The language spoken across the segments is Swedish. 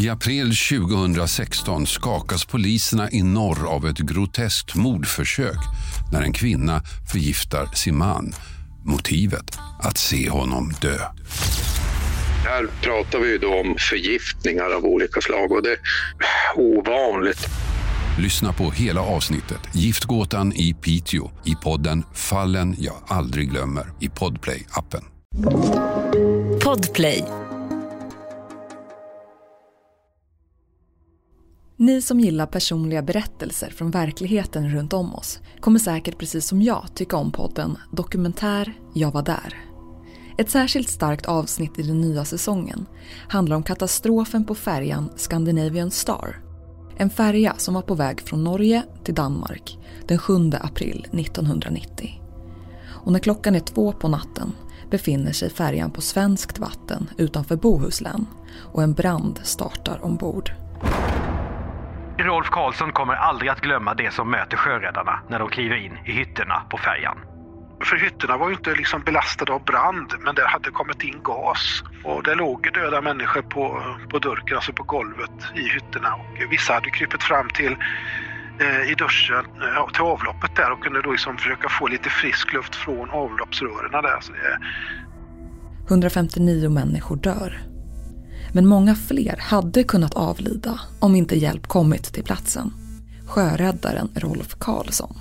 I april 2016 skakas poliserna i norr av ett groteskt mordförsök när en kvinna förgiftar sin man. Motivet? Att se honom dö. Här pratar vi då om förgiftningar av olika slag och det är ovanligt. Lyssna på hela avsnittet Giftgåtan i Piteå i podden Fallen jag aldrig glömmer i Podplay-appen. Podplay. Ni som gillar personliga berättelser från verkligheten runt om oss kommer säkert precis som jag tycka om podden Dokumentär Jag var där. Ett särskilt starkt avsnitt i den nya säsongen handlar om katastrofen på färjan Scandinavian Star. En färja som var på väg från Norge till Danmark den 7 april 1990. Och när klockan är två på natten befinner sig färjan på svenskt vatten utanför Bohuslän och en brand startar ombord. Rolf Karlsson kommer aldrig att glömma det som möter sjöräddarna när de kliver in i hytterna på färjan. För hytterna var ju inte liksom belastade av brand, men det hade kommit in gas. Och det låg döda människor på, på durken, alltså på golvet i hytterna. Och vissa hade krypit fram till eh, i duschen, eh, till avloppet där och kunde då liksom försöka få lite frisk luft från avloppsrören där. Så det... 159 människor dör. Men många fler hade kunnat avlida om inte hjälp kommit till platsen. Sjöräddaren Rolf Karlsson.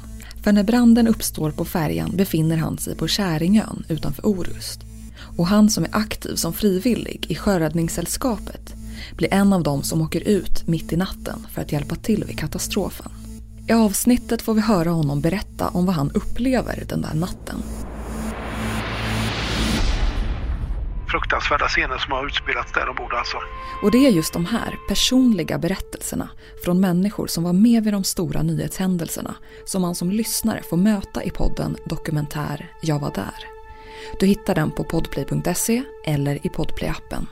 För när branden uppstår på färjan befinner han sig på Käringön utanför Orust. Och han som är aktiv som frivillig i Sjöräddningssällskapet blir en av dem som åker ut mitt i natten för att hjälpa till vid katastrofen. I avsnittet får vi höra honom berätta om vad han upplever den där natten. Fruktansvärda scener som har utspelats där ombord alltså. Och det är just de här personliga berättelserna från människor som var med vid de stora nyhetshändelserna som man som lyssnare får möta i podden Dokumentär Jag var där. Du hittar den på podplay.se eller i Podplay-appen.